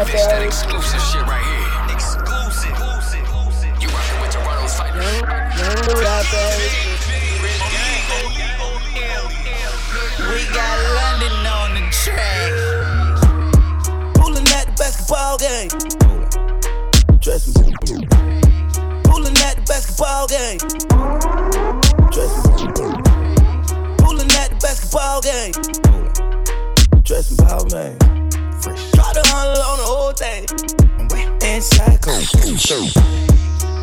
out Bitch, that exclusive shit right here. Exclusive. You rockin' with Toronto's. Young dude out there. We got London on the track. Pulling at the basketball game. Trust me. Pulling at the basketball game. Trust me. Pulling at the basketball game. Trust me, ball man. Try to handle on the whole thing. Inside cold.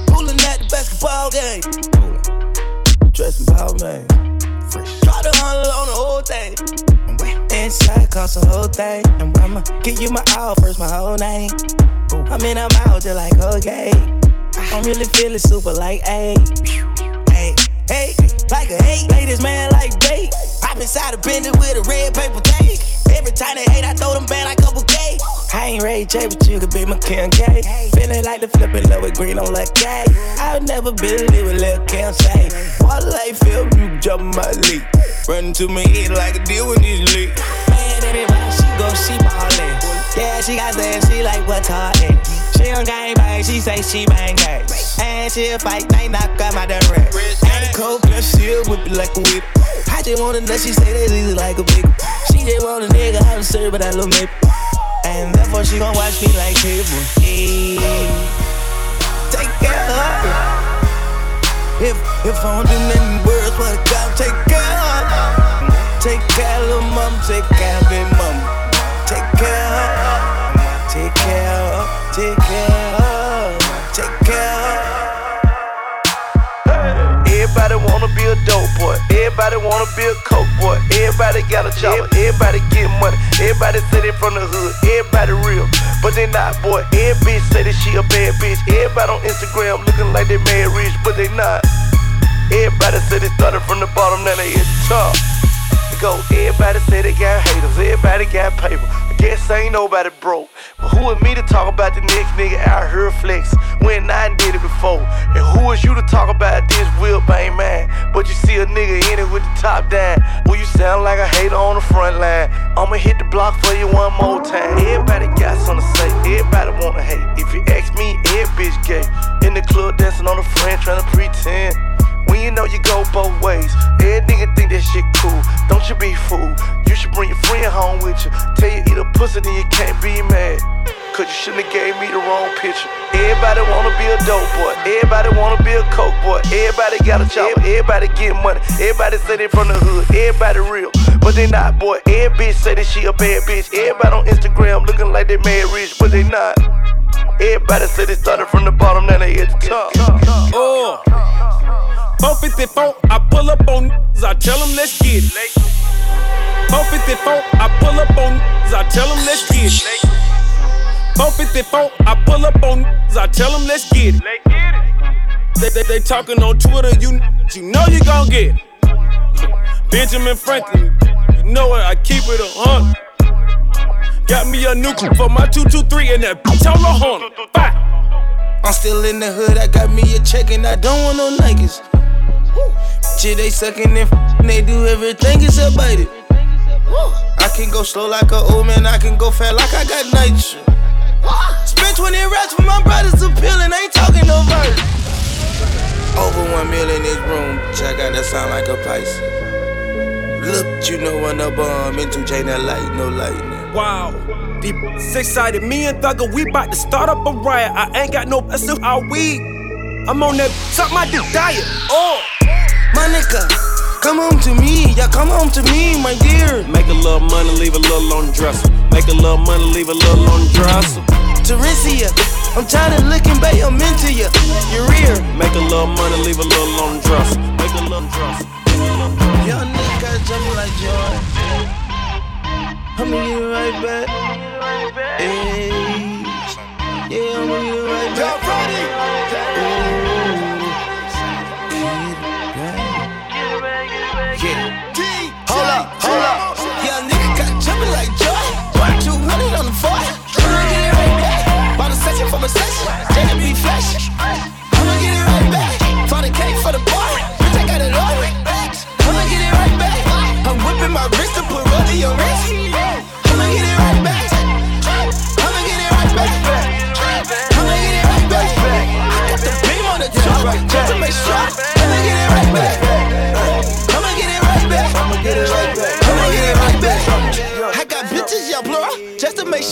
Pulling at the basketball game. Me, ball man. Fresh. Try to handle on the whole thing. Inside cost the whole thing. And I'ma give you my all first, my whole name. I mean, I'm out just like, okay. I'm really feeling super like, hey. Hey, hey, like a hey. Ladies, man, like bait. Hop inside a bender with a red paper tape. Every time they hate, I throw them back like a bouquet. I ain't Ray J, but you could be my Kim K. Feeling like the flippin' love with green on like K. I've never been lit with Lil Kim say. Water like Phil, you jump my league. Running to my head like a deal with this league. Man, everybody, she go, she ballin'. Yeah, she got that, she like what's hardin'. She don't gang bang, she say she bang gang. And she'll fight, night knock out my direct. And cold blood, she'll whip it like a whip. I just want a nut, she say that's easy like a big. She just want a nigga, to serve but that little maybe. And therefore she gon' watch me like people. Take care of her. If if I don't do nothing worse, what I got, take care of her. Take care of little mama, take care of big Everybody wanna be a coke boy. Everybody got a job. Everybody get money. Everybody say they from the hood. Everybody real, but they not boy. Every bitch say that she a bad bitch. Everybody on Instagram looking like they mad rich, but they not. Everybody say they started from the bottom, now they at the top. Go, everybody say they got haters. Everybody got paper. Guess ain't nobody broke. But who is me to talk about the next nigga out here flex when I did it before? And who is you to talk about this whip ain't man? But you see a nigga in it with the top down. Well, you sound like a hater on the front line. I'ma hit the block for you one more time. Everybody got something to say. Everybody wanna hate. If you ask me, every bitch gay. In the club dancing on the friend trying to pretend. When you know you go both ways, every nigga think that shit cool. Don't you be fooled. You should bring your friend home with you. Tell you can't be mad. Cause you shouldn't have gave me the wrong picture. Everybody wanna be a dope boy. Everybody wanna be a coke boy. Everybody got a job. Everybody get money. Everybody say they from the hood. Everybody real, but they not boy. Every bitch say that she a bad bitch. Everybody on Instagram looking like they mad rich, but they not. Everybody say they started from the bottom, now they at the top. Uh, oh. 454, I pull up on niggas, I tell them let's get it. 454, I pull up on niggas, I tell them let's get it. 454, I pull up on niggas, I tell them let's get it. They, they, they talking on Twitter, you, you know you gon' get it. Benjamin Franklin, you know it, I keep it a hundred. Got me a new clip for my 223 and that bitch all a hundred. I'm still in the hood, I got me a check and I don't want no niggas. Shit, they sucking and f- they do everything except bite it. I can go slow like a old man, I can go fat like I got night. Spent 20 racks for my brothers and ain't talking no verse. Over one mil in this room, check out that sound like a Pisces. Look, you know when the bomb into J that light, no lightning. Wow. These six sided me and Thugger, we bout to start up a riot. I ain't got no blessing, I weed. I'm on that suck my dick diet. Oh, My nigga, come home to me, yeah, come home to me, my dear. make a little money, leave a little on the dresser. Make a little money, leave a little on the dresser. Teresia, I'm tired of looking, babe, I'm into you. Your ear. Make a little money, leave a little on the dresser. Make a little dresser. Young nigga gotta jump like joy. I'ma get it right back.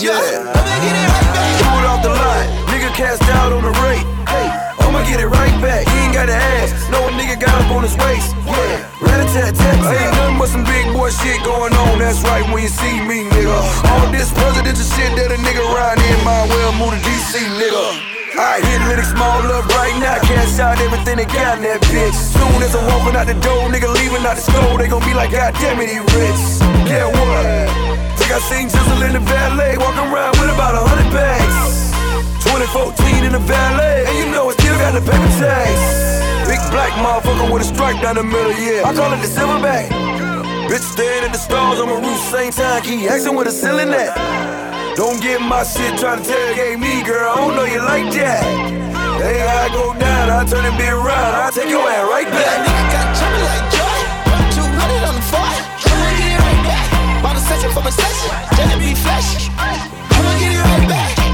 Yeah. I'ma get it right back. It off the line. Nigga cast out on the rate. Hey. I'ma get it right back. He ain't got to ask. No a nigga got up on his waist. Yeah. Rat-a-tat-tat. Ain't nothing but some big boy shit going on. That's right when you see me, nigga. All this presidential shit that a nigga ride in my well move to DC, nigga. I hit lyrics small up right now. Cash out everything they got in that bitch. Soon as I'm walking out the door, nigga leaving out the store, they gon' be like, God damn it, he rich. Yeah, what? I seen Jizzle in the valet, walking around with about a hundred bags. 2014 in the valet, and you know I still got the paper tags. Big black motherfucker with a stripe down the middle, yeah. I call it the silverback. Bitch staying in the stars on my roof, same time, keep asking where the ceiling at. Don't get my shit trying to tailgate me, girl. I don't know you like that. Hey, I go down, I turn it be around, I take your ass right back. Nigga got like Bought for my session. Just to be flashy. I'ma get it right back.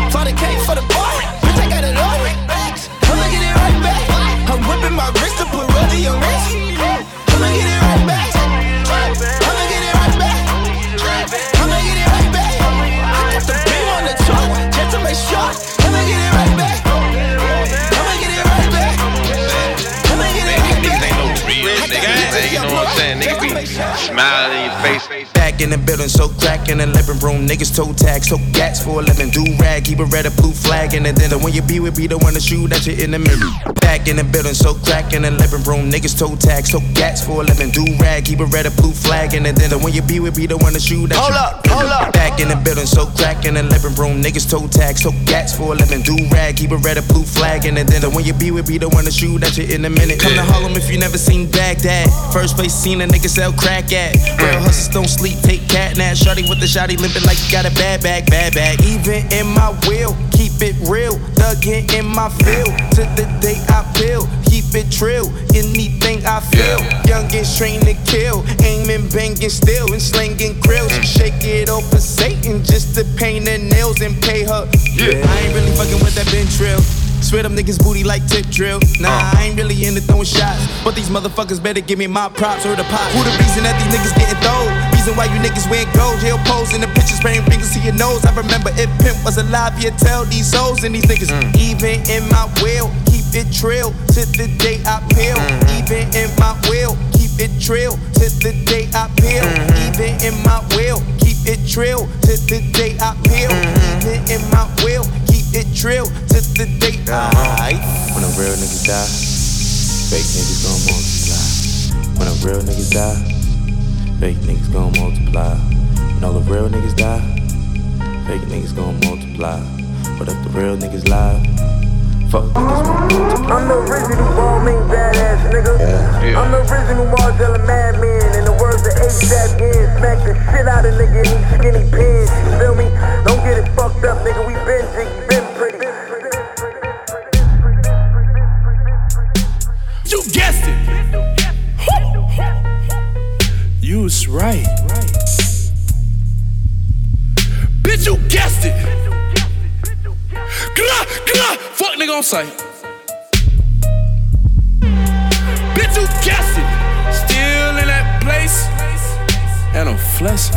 In the living room. Niggas toe tag, so gats for a living. Do rag, keep a red or blue flag in the dinner. When you be with be the one to shoot at you in the mirror. Back in the building, so crack in the living room. Niggas toe tag, so gats for a living. Do rag, keep a red or blue flag in the dinner. When you be with be the one to shoot at you. Hold up, hold up. Back in the building, so crack in the living room. Niggas toe tag, so gats for a living. Do rag, keep a red or blue flag in the dinner. When you be with be the one to shoot at you in a minute. Come to Harlem if you never seen Baghdad. First place seen a nigga sell crack at. Real hustlers don't sleep, take cat nap. Shorty with the shotty limping like you got a bad bag, bad bag. Even in my will, keep it real. Thuggin' in my field. To the day I feel, keep it trill. Anything I feel. Youngins trained to kill. Aiming, banging still, and slinging grills. Mm. Shake it for Satan just to paint her nails and pay her. Yeah. I ain't really fucking with that bench drill. Swear them niggas booty like tip drill. Nah, uh. I ain't really into throwing shots. But these motherfuckers better give me my props or the pop. Who the reason that these niggas getting thrown? Reason why you niggas wearing gold. Jail pose in the pictures, spraying fingers to your nose. I remember if Pimp was alive, he'd tell these souls and these niggas. Mm. Even in my will, keep it trill to the day I peel. Mm. Even in my will, keep it trill to the day I peel. Mm. Even in my will, keep it trill to the day I peel. Even in my will, keep it trill to the day I. When the real niggas die, fake niggas gon' multiply. When the real niggas die, fake niggas gon' multiply. When all the real niggas die, fake niggas gon' multiply. But if the real niggas lie, fuck niggas won't multiply. I'm the original ball main badass nigga. yeah I'm the original Marcella madman. In the words of ASAP Gin, smack the shit out of nigga in these skinny pants. You feel me? Don't get it fucked up, nigga. We been jiggy, been pretty. You guessed was right. Bitch, you guessed it. Gra, gra, fuck nigga on sight. Bitch, you guessed it. Still in that place. And I'm flexing.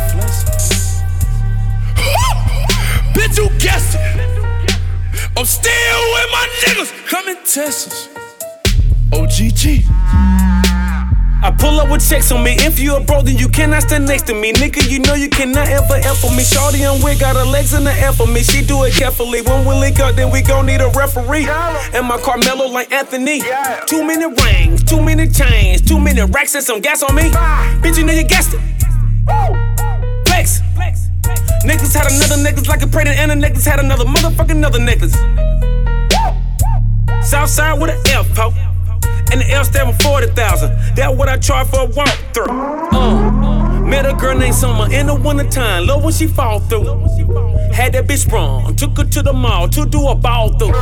Bitch, you guessed it. I'm still with my niggas. Come and test us. OGG. I pull up with checks on me. If you a bro, then you cannot stand next to me. Nigga, you know you cannot ever F for me. Shorty on wig, got her legs in the air for me. She do it carefully. When we link up, then we gon' need a referee. And my Carmelo like Anthony. Too many rings, too many chains, too many racks and some gas on me. Bitch, you know you guessed it. Flex. Niggas had another niggas like a predator, and the niggas had another motherfucking another niggas. Southside with an F, ho. And the L stand for 40,000. That what I charge for a walkthrough. Uh, met a girl named Summer in the wintertime. Love when she fall through. Had that bitch sprung. Took her to the mall to do a ball through.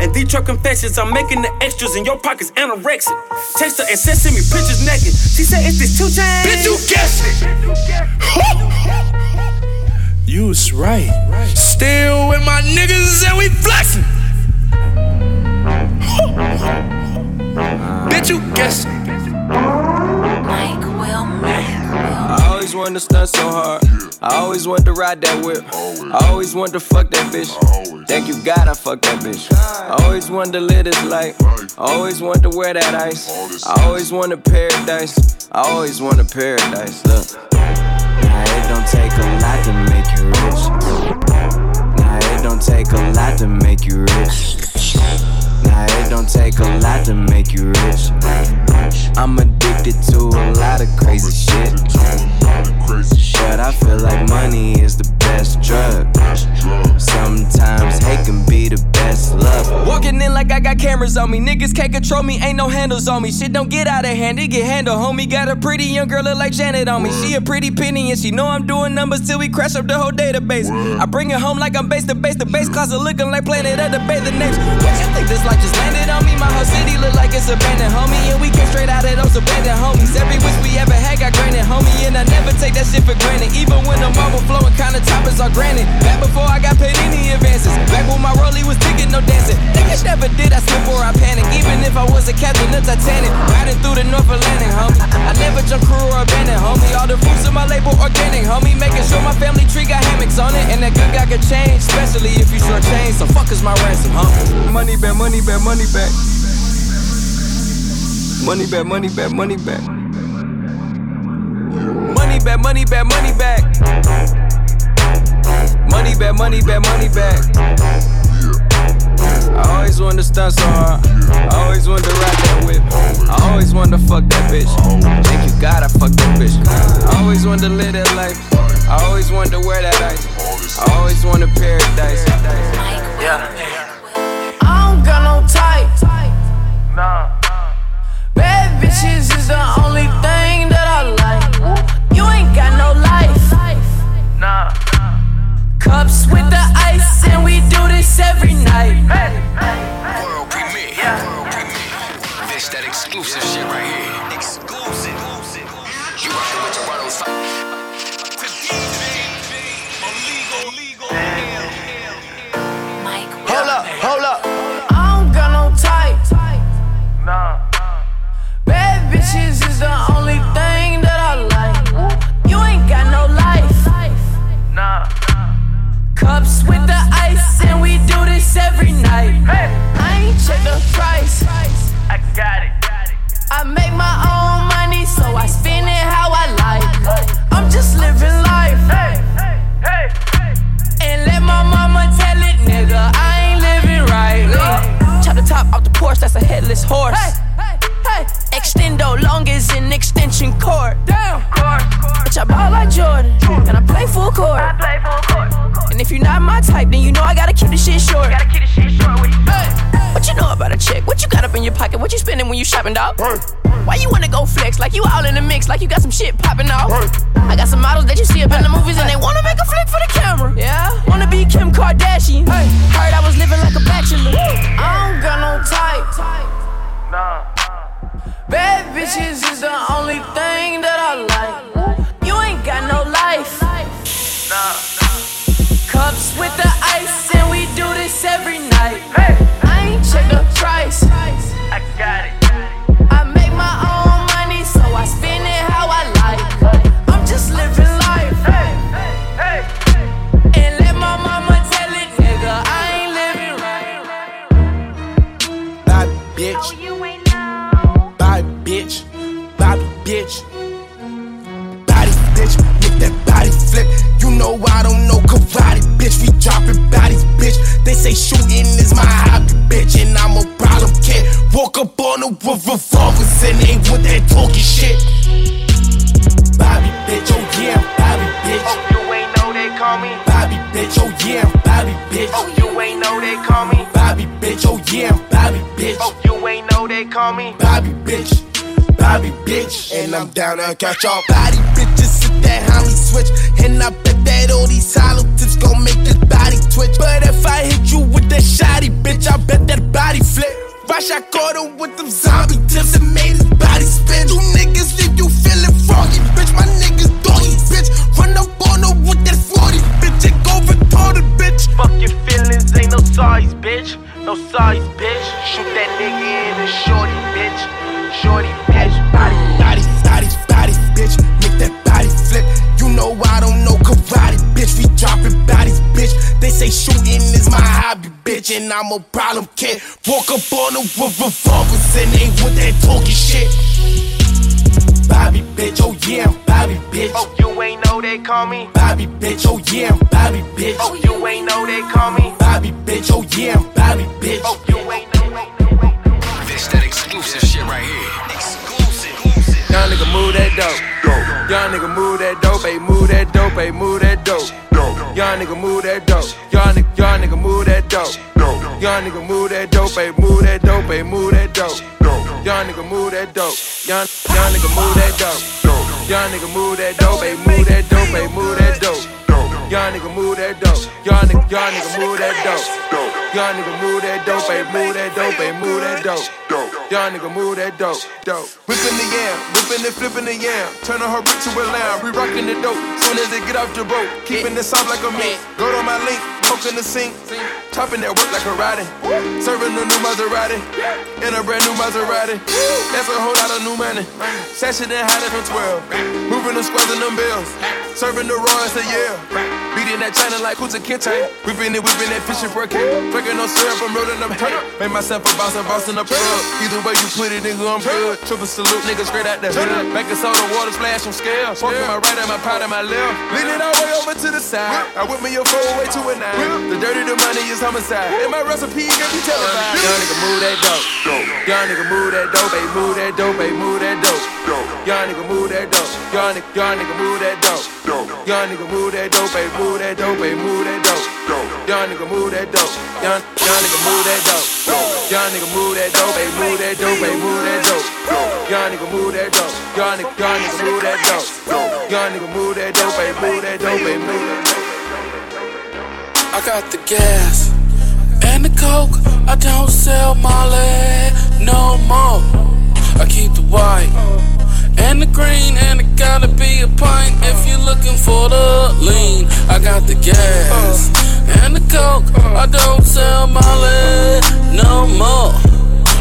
And these truck confessions, I'm making the extras in your pockets anorexic. Text her and send me pictures naked. She said, it's this 2 Chainz. Bitch, you guessed it. you was right. Still with my niggas and we flexing. Bitch, you guessed it. Mike Will Mac. I always wanted to stunt so hard. I always wanted to ride that whip. I always wanted to fuck that bitch. Thank you God I fucked that bitch. I always wanted to live this life. I always wanted to wear that ice. I always wanted paradise. I always wanted paradise. Look. Now it don't take a lot to make you rich. Now it don't take a lot to make you rich. Now it don't take a lot to make you rich. I'm addicted to a lot of crazy shit. But I feel like money is the best drug. Sometimes hate can be the best love. Walking in like I got cameras on me. Niggas can't control me, ain't no handles on me. Shit don't get out of hand, it get handled. Homie got a pretty young girl look like Janet on me. She a pretty penny and she know I'm doing numbers till we crash up the whole database. I bring it home like I'm base to base. The base closet looking like planet of the bay. The next. What you think this life just landed on me? My whole city look like it's abandoned, homie. And we came straight out of those abandoned homies. Every wish we ever had got granted, homie. And I never take that shit for granted. Even when the marble flowing, kinda toppers are granted. Back before I got paid any advances. Back when my rollie was ticket, no dancing. Niggas never did, I slip or I panic. Even if I was a captain of Titanic. Riding through the North Atlantic, homie. I never jump crew or abandoned, homie. All the fruits of my label organic, homie. Making sure my family tree got hammocks on it. And that good guy could change, especially if you short change. So fuck is my ransom, homie. Money back, money back, money back. Money back, money back, money back. Money back, money back, money back. Money back, money back, money back. I always wanted to stunt so hard. I always wanted to ride that whip. I always wanted to fuck that bitch. Thank you God I fucked that bitch. I always wanted to live that life. I always wanted to wear that ice. I always wanted paradise. Yeah. I don't got no is the only thing that I like. You ain't got no life. Nah. Cups with the ice, and we do this every night. World premiere. World premiere. This that exclusive shit right here. The shit short. Gotta keep the shit short with you. What you know about a chick? What you got up in your pocket? What you spending when you shopping, dog? Why you wanna go flex like you all in the mix, like you got some shit popping off? I got some models that you see up in the movies and they wanna make a flick for the camera. Yeah, wanna be Kim Kardashian. Heard I was living like a bachelor. I don't got no type. Nah. Bad bitches is the only thing that I like. You ain't got no life. Nah. Cups with the ice, every night. I ain't check the price. I got it. Say shooting is my hobby, bitch. And I'm a problem kid. Walk up on them with revolvers and they with that talking shit. Bobby, bitch. Oh yeah, Bobby, bitch. Oh, you ain't know they call me. Bobby, bitch. Oh yeah, Bobby, bitch. Oh, you ain't know they call me. Bobby, bitch. Oh yeah, Bobby, bitch. Oh, you ain't know they call me. Bobby bitch, Bobby bitch, and I'm down to catch all body bitches. Sit that homie switch, and I bet that all these hollow tips gon' make this body twitch. But if I hit you with that shotty bitch, I bet that body flip. Rush, I caught him with them zombie tips and made his body spin. You niggas leave you feeling froggy, bitch. My niggas doggy, bitch. Run up on her with that 40, bitch, and go retarded, bitch. Fuck your feelings, ain't no sorries, bitch. No sorries, bitch. Shoot that nigga in the shorty, bitch. Shorty, bitch. Body, body, body, body, bitch. Make that body flip. You know I don't know karate. Thinking I'm a problem kid. Walk up on them with revolvers and they with that talking shit. Bobby, bitch, oh yeah, I'm Bobby, bitch. Oh, you ain't know they call me Bobby, bitch, oh yeah, I'm Bobby, bitch. Oh, you ain't know they call me Bobby, bitch, oh yeah, I'm Bobby, bitch. Oh, you ain't know. This that exclusive shit right here. Exclusive. Young nigga move that dope. Young nigga move that dope, ayy, move that dope, ayy, move that dope. Young nigga move that dope. Young nigga, young nigga move that dope. Young nigga move that dope, ayy, move that dope, ayy, move that dope. Young nigga move that dope. Young, young nigga move that dope. Young nigga move that dope, ayy, move that dope, ayy, move that dope. Young nigga move that dope. Young nigga, young nigga move that dope. Young nigga move that dope, ayy, move that dope, ayy, move that dope. Young nigga move that dope, dope. Whipping the yam, whipping and flipping the yam. Turning her brick to a lamb, re rocking the dope. Soon as they get off the boat, keeping it soft like a mint. Go to my link, poking the sink. Chopping that work like a riding. Serving a new Maserati. In a brand new Maserati. That's a whole lot of new money. Sashing and hiding from 12. Moving the squares and them bills. Serving the as a yeah. Beating that China like who's Kunta Kinte. Whipping it, whipping that fishing broadcast. Drinking no syrup, I'm rolling them hurt. Made myself a and boss in the plug. Either way you put it, nigga, I'm good. Triple salute, nigga, straight out the hood. Make a soda water splash from scale. Poking my right and my powder my left. Leaning all the way over to the side. I whip me a four way to a nine. The dirty, the money is homicide. And my recipe can be televised. Young nigga move that dope. Young nigga move that dope, ayy, move that dope, ayy, move that dope. Young nigga move that dope. Young nigga, young nigga move that dope. Young nigga move that dope, ayy, move that dope, ayy, move that dope. Young nigga move that dope. Young, young nigga move that dope. Young nigga move that dope, ayy, move that dope, ayy, move that dope. Young nigga move that dope. Young nigga, young nigga move that dope. Young nigga move that dope, ayy, move that dope, ayy, move that dope. I got the gas and the coke. I don't sell Molly no more. I keep the white and the green, and it gotta be a pint if you're looking for the lean. I got the gas and the coke. I don't sell Molly no more.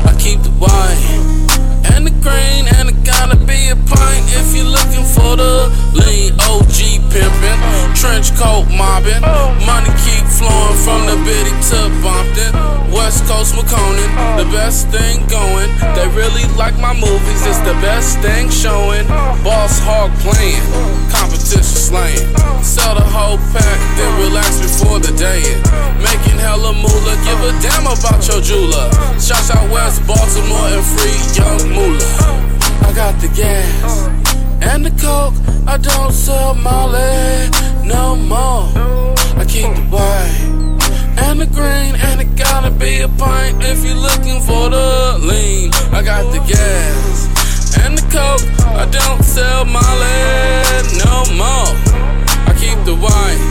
I keep the white and the green, and it gotta be a pint if you're looking for the lean. OG pimpin', trench coat mobbing, money keep flowing from the bitty to Compton. West Coast Makonnen, the best thing going. They really like my movies, it's the best thing showing. Boss hog playing, competition slaying. Sell the whole pack, then relax before the day end. Making hella moolah, give a damn about your jeweler. Shots out West Baltimore and free young moolah. I got the gas and the coke. I don't sell Molly no more. I keep the white and the green, and it gotta be a pint if you're looking for the lean. I got the gas and the coke. I don't sell Molly no more. I keep the white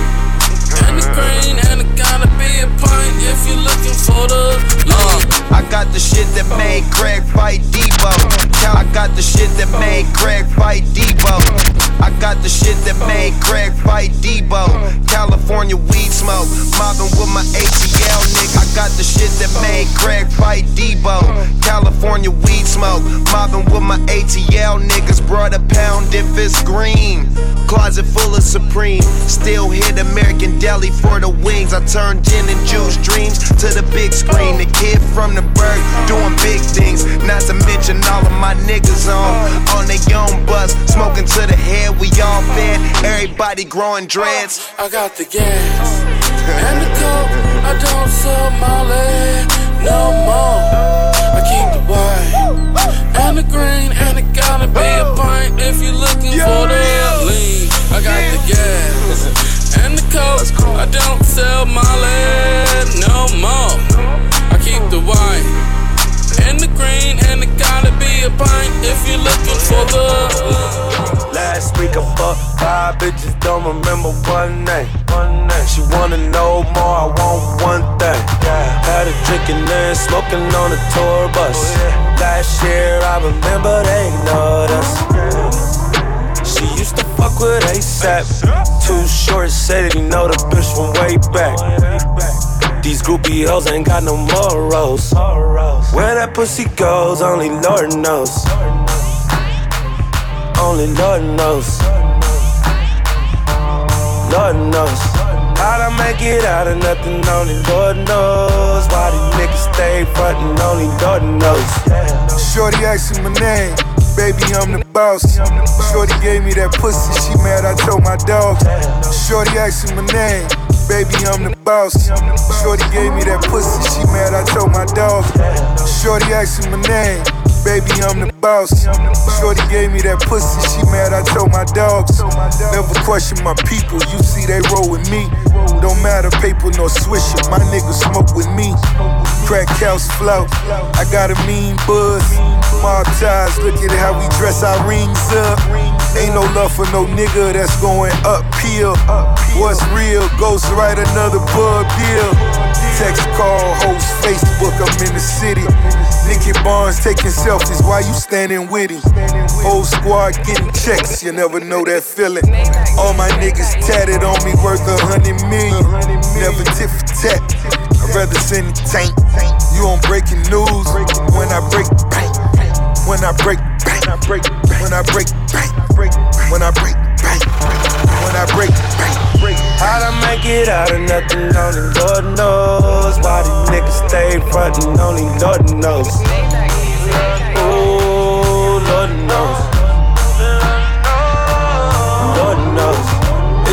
and the green, and it be a pint if you're looking for the lean. I got the shit that made Craig fight Debo. I got the shit that made Craig fight Debo. I got the shit that made Craig fight Debo. California weed smoke, mobbing with my ATL nigga. I got the shit that made Craig fight Debo. California weed smoke, mobbing with my ATL niggas. Brought a pound if it's green. Closet full of Supreme. Still hit American Deli for the wings. I turned gin and juice dreams to the big screen. The kid from the bird doing big things. Not to mention all of my niggas on on their own bus, smoking to the head. We all fed. Everybody growing dreads. I got the gas and the coke. I don't sell Molly no more. I keep the white and the green, and it gotta be a pint if you're looking for the lean. I got the gas and the coke. I don't sell my Molly no more. I keep the white and the green, and it gotta be a pint if you're looking for the. Last week I fucked five bitches, don't remember one name. One name. She wanna know more, I want one thing. Had her drinking and smoking on the tour bus. Oh, Last year I remember they ignored us. To fuck with ASAP. Too short, said he know the bitch from way back. These groupie hoes ain't got no morals. Where that pussy goes, only Lord knows. Only Lord knows. Lord knows. I How'd I make it out of nothing? Only Lord knows. Why these niggas stay frontin'? Only Lord knows. Shorty me my name. Baby, I'm the boss. Shorty gave me that pussy, she mad, I told my dog. Shorty asked me my name. Baby, I'm the boss. Shorty gave me that pussy, she mad, I told my dog. Shorty me my name. Baby, I'm the boss. Shorty gave me that pussy, she mad, I told my dogs. Never question my people, you see they roll with me. Don't matter paper nor swisher, my niggas smoke with me. Crack house flow, I got a mean buzz. Mob ties, look at how we dress our rings up. Ain't no love for no nigga that's going uphill. What's real goes write another bud deal. Text, call, host, Facebook, I'm in the city. Nicky Barnes taking selfies why you standing with him. Whole squad getting checks, you never know that feeling. All my niggas tatted on me, worth a hundred million. Never tit for tat, I'd rather send a tank. You on breaking news when I break. When I break bang, when I break when I break bang, when I break when I break bang. How'd I make it out of nothing? Only Lord knows. Why these niggas stay frontin'? Only Lord knows. Ooh, Lord knows. Lord knows.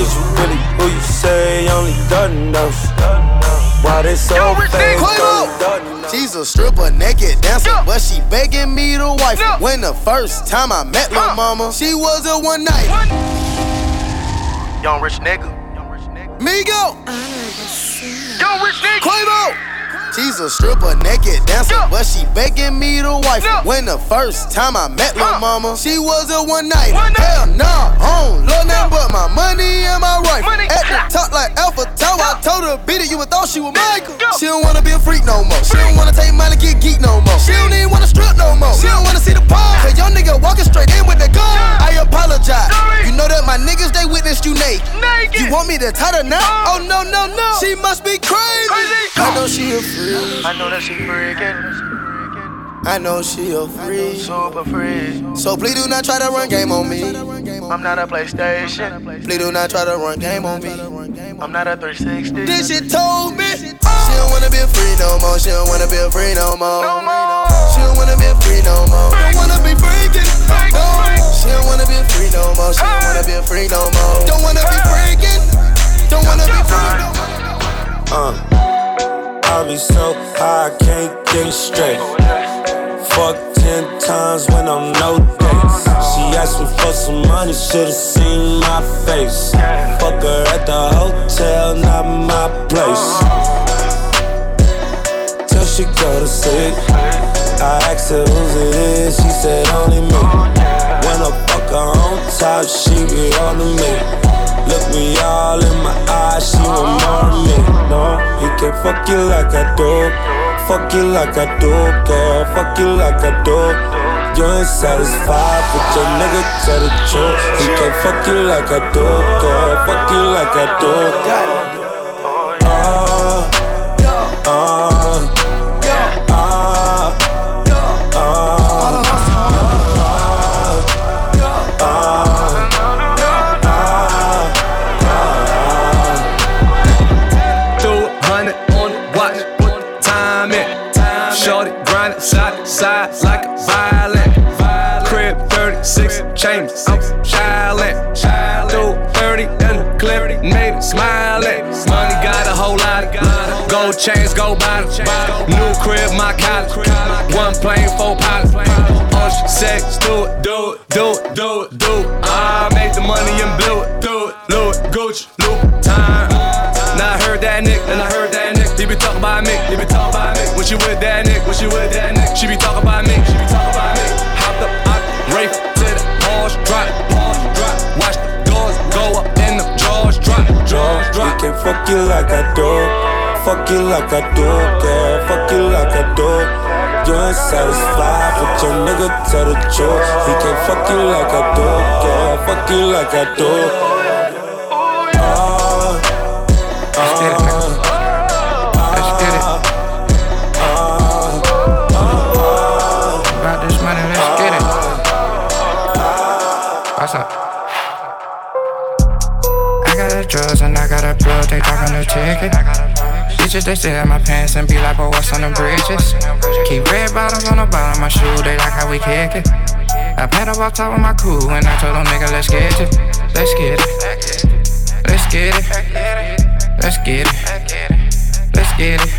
Is you really who you say? Only Lord knows. Why they so fake? Only Lord knows. She's a stripper, naked dancer, but she begging me to wife. her. When the first time I met my mama, she was a one night. Young rich nigga. Migo, Young rich nigga. Quavo. She's a stripper, naked dancer, but she begging me to wife. her. When the first time I met my mama, she was a one night. Hell nah, I don't love nothing but my money and my rifle. At the top like Eiffel Tower, I told her beat it, you would thought she was Michael. She don't wanna be a freak no more. She don't wanna take money, get geek no more. She don't even wanna strip no more. She don't wanna see the pole. Cause young nigga walking straight in with the gun. I apologize. You know that my niggas, they witnessed you naked. You want me to tie her now? Oh no, no, no. She must be crazy. I know she a freak. I know that she freaking. I know she a freak. Super freak. So please do not try to run game on me. I'm not a PlayStation. Please do not try to run game on me. I'm not a 360. This shit told me she don't wanna be a free no more. She don't wanna be a free no more. She don't wanna be a free no more. Don't wanna be freaking. She don't wanna be a free no more. She don't wanna be a free no more. Don't wanna be freaking. Don't wanna be free no more. Uh, I be so high, I can't it straight. Fuck ten times when I'm no dates. She asked me for some money, should've seen my face. Fuck her at the hotel, not my place. Till she go to sleep. I asked her who's it is, she said only me. When I fuck her on top, she be on me. Look me all in my eyes, she want more of me. No, he can't fuck you like I do. Fuck you like I do, girl. Fuck you like I do. You ain't satisfied with your nigga, tell the truth. He can't fuck you like I do, girl. Fuck you like I do. Crib, my college. One plane, four pilots. Ocean sex, do it, do it, do it, do it, do it. I make the money and blew it, do it. Louis, Gucci, Louis, time. Now I heard that nick, and I heard that nick. He be talking about me, he be talking about me. When she with that nick, when she with that nick, she be talking about me, she be talking about me. Hopped up the Wraith to the Porsche drop, Porsche drop. Watch the doors go up and the drawers drop, He drop. can't fuck you like I do. Fuck you like I do, girl. Fuck you like I do. You ain't satisfied with your nigga, tell the truth. He can't fuck you like I do, girl. Fuck you like I do. Bitches, they stare at my pants and be like, boy, what's on the bridges? Keep red bottoms on the bottom of my shoe, they like how we kick it. I paddle off top of my crew and I told them, nigga, let's get it. Let's get it. Let's get it. Let's get it. Let's get it.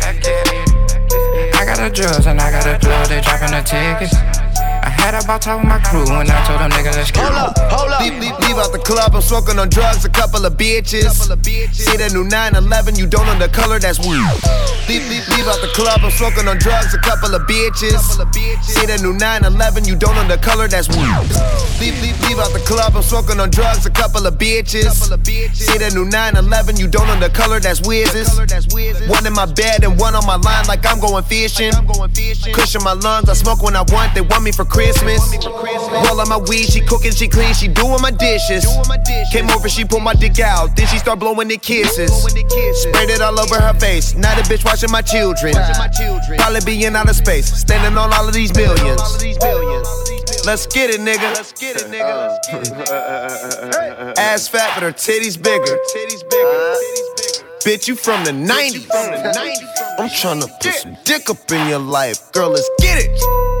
I got the drugs and I got the plug, they dropping the tickets. I had about top of my crew and I told them niggas let's get Hold up, hold up. Leave, leave, leave out the club, I'm smoking on drugs, a couple of bitches. See that new 911, you don't know the color, that's weed. Leave, leave, leave out the club, I'm smoking on drugs, a couple of bitches. See that new 911, you don't know the color, that's weed. Leave, leave, leave out the club, I'm smoking on drugs, a couple of bitches. See that new 911, you don't know the color, that's whizzes. One in my bed and one on my line like I'm going fishing. Cushion my lungs, I smoke when I want, they want me for Christmas. Roll on my weed, she cooking, she clean, she doing my dishes. Came over, she pulled my dick out, then she start blowing the kisses. Sprayed it all over her face. Now the bitch watching my children. Probably be in outer space, standing on all of these billions. Let's get it, nigga. Let's get it, nigga. Let's Ass fat, but her titties bigger. Uh, bitch, you from the 90s. I'm tryna put some dick up in your life. Girl, let's get it.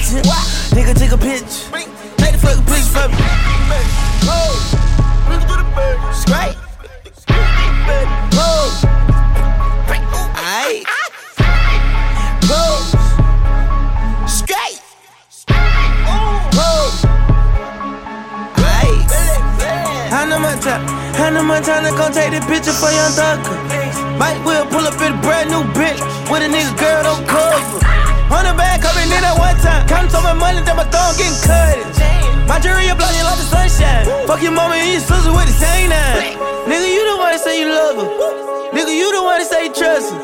Nigga, take a picture. Nigga, take a picture. Take the fucking picture for me. Straight. Pose. Aight. Pose. Straight. Pose. Aight. Hannah Montana, Hannah Montana, gon' take the picture for young Thugger. Mike will pull up in a brand new bitch with a nigga girl Much that my thumb getting cut. My jewelry blinding like the sunshine. Fuck your mama and your sister with the same name. Nigga, you the one that say you love her. Nigga, you the one that say you trust her.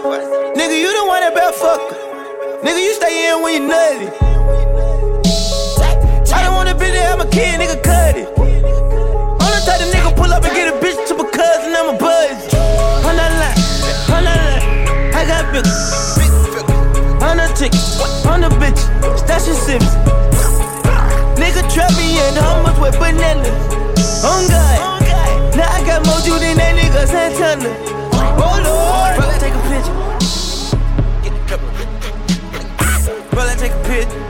Nigga, you the one that bad fuck her. Nigga, you stay in when you nutty. I don't want a bitch to have my kid, nigga, cut it. I'm the type of nigga pull up and get a bitch to my cousin, I'm a buzz. On that line, on that line, I got big, politics. On the bitch, stashing sips. Nigga trappy and hummus with banana. On God. Now I got more juice than that nigga Santana. Oh Lord. Brother, take a picture. Brother, take a picture.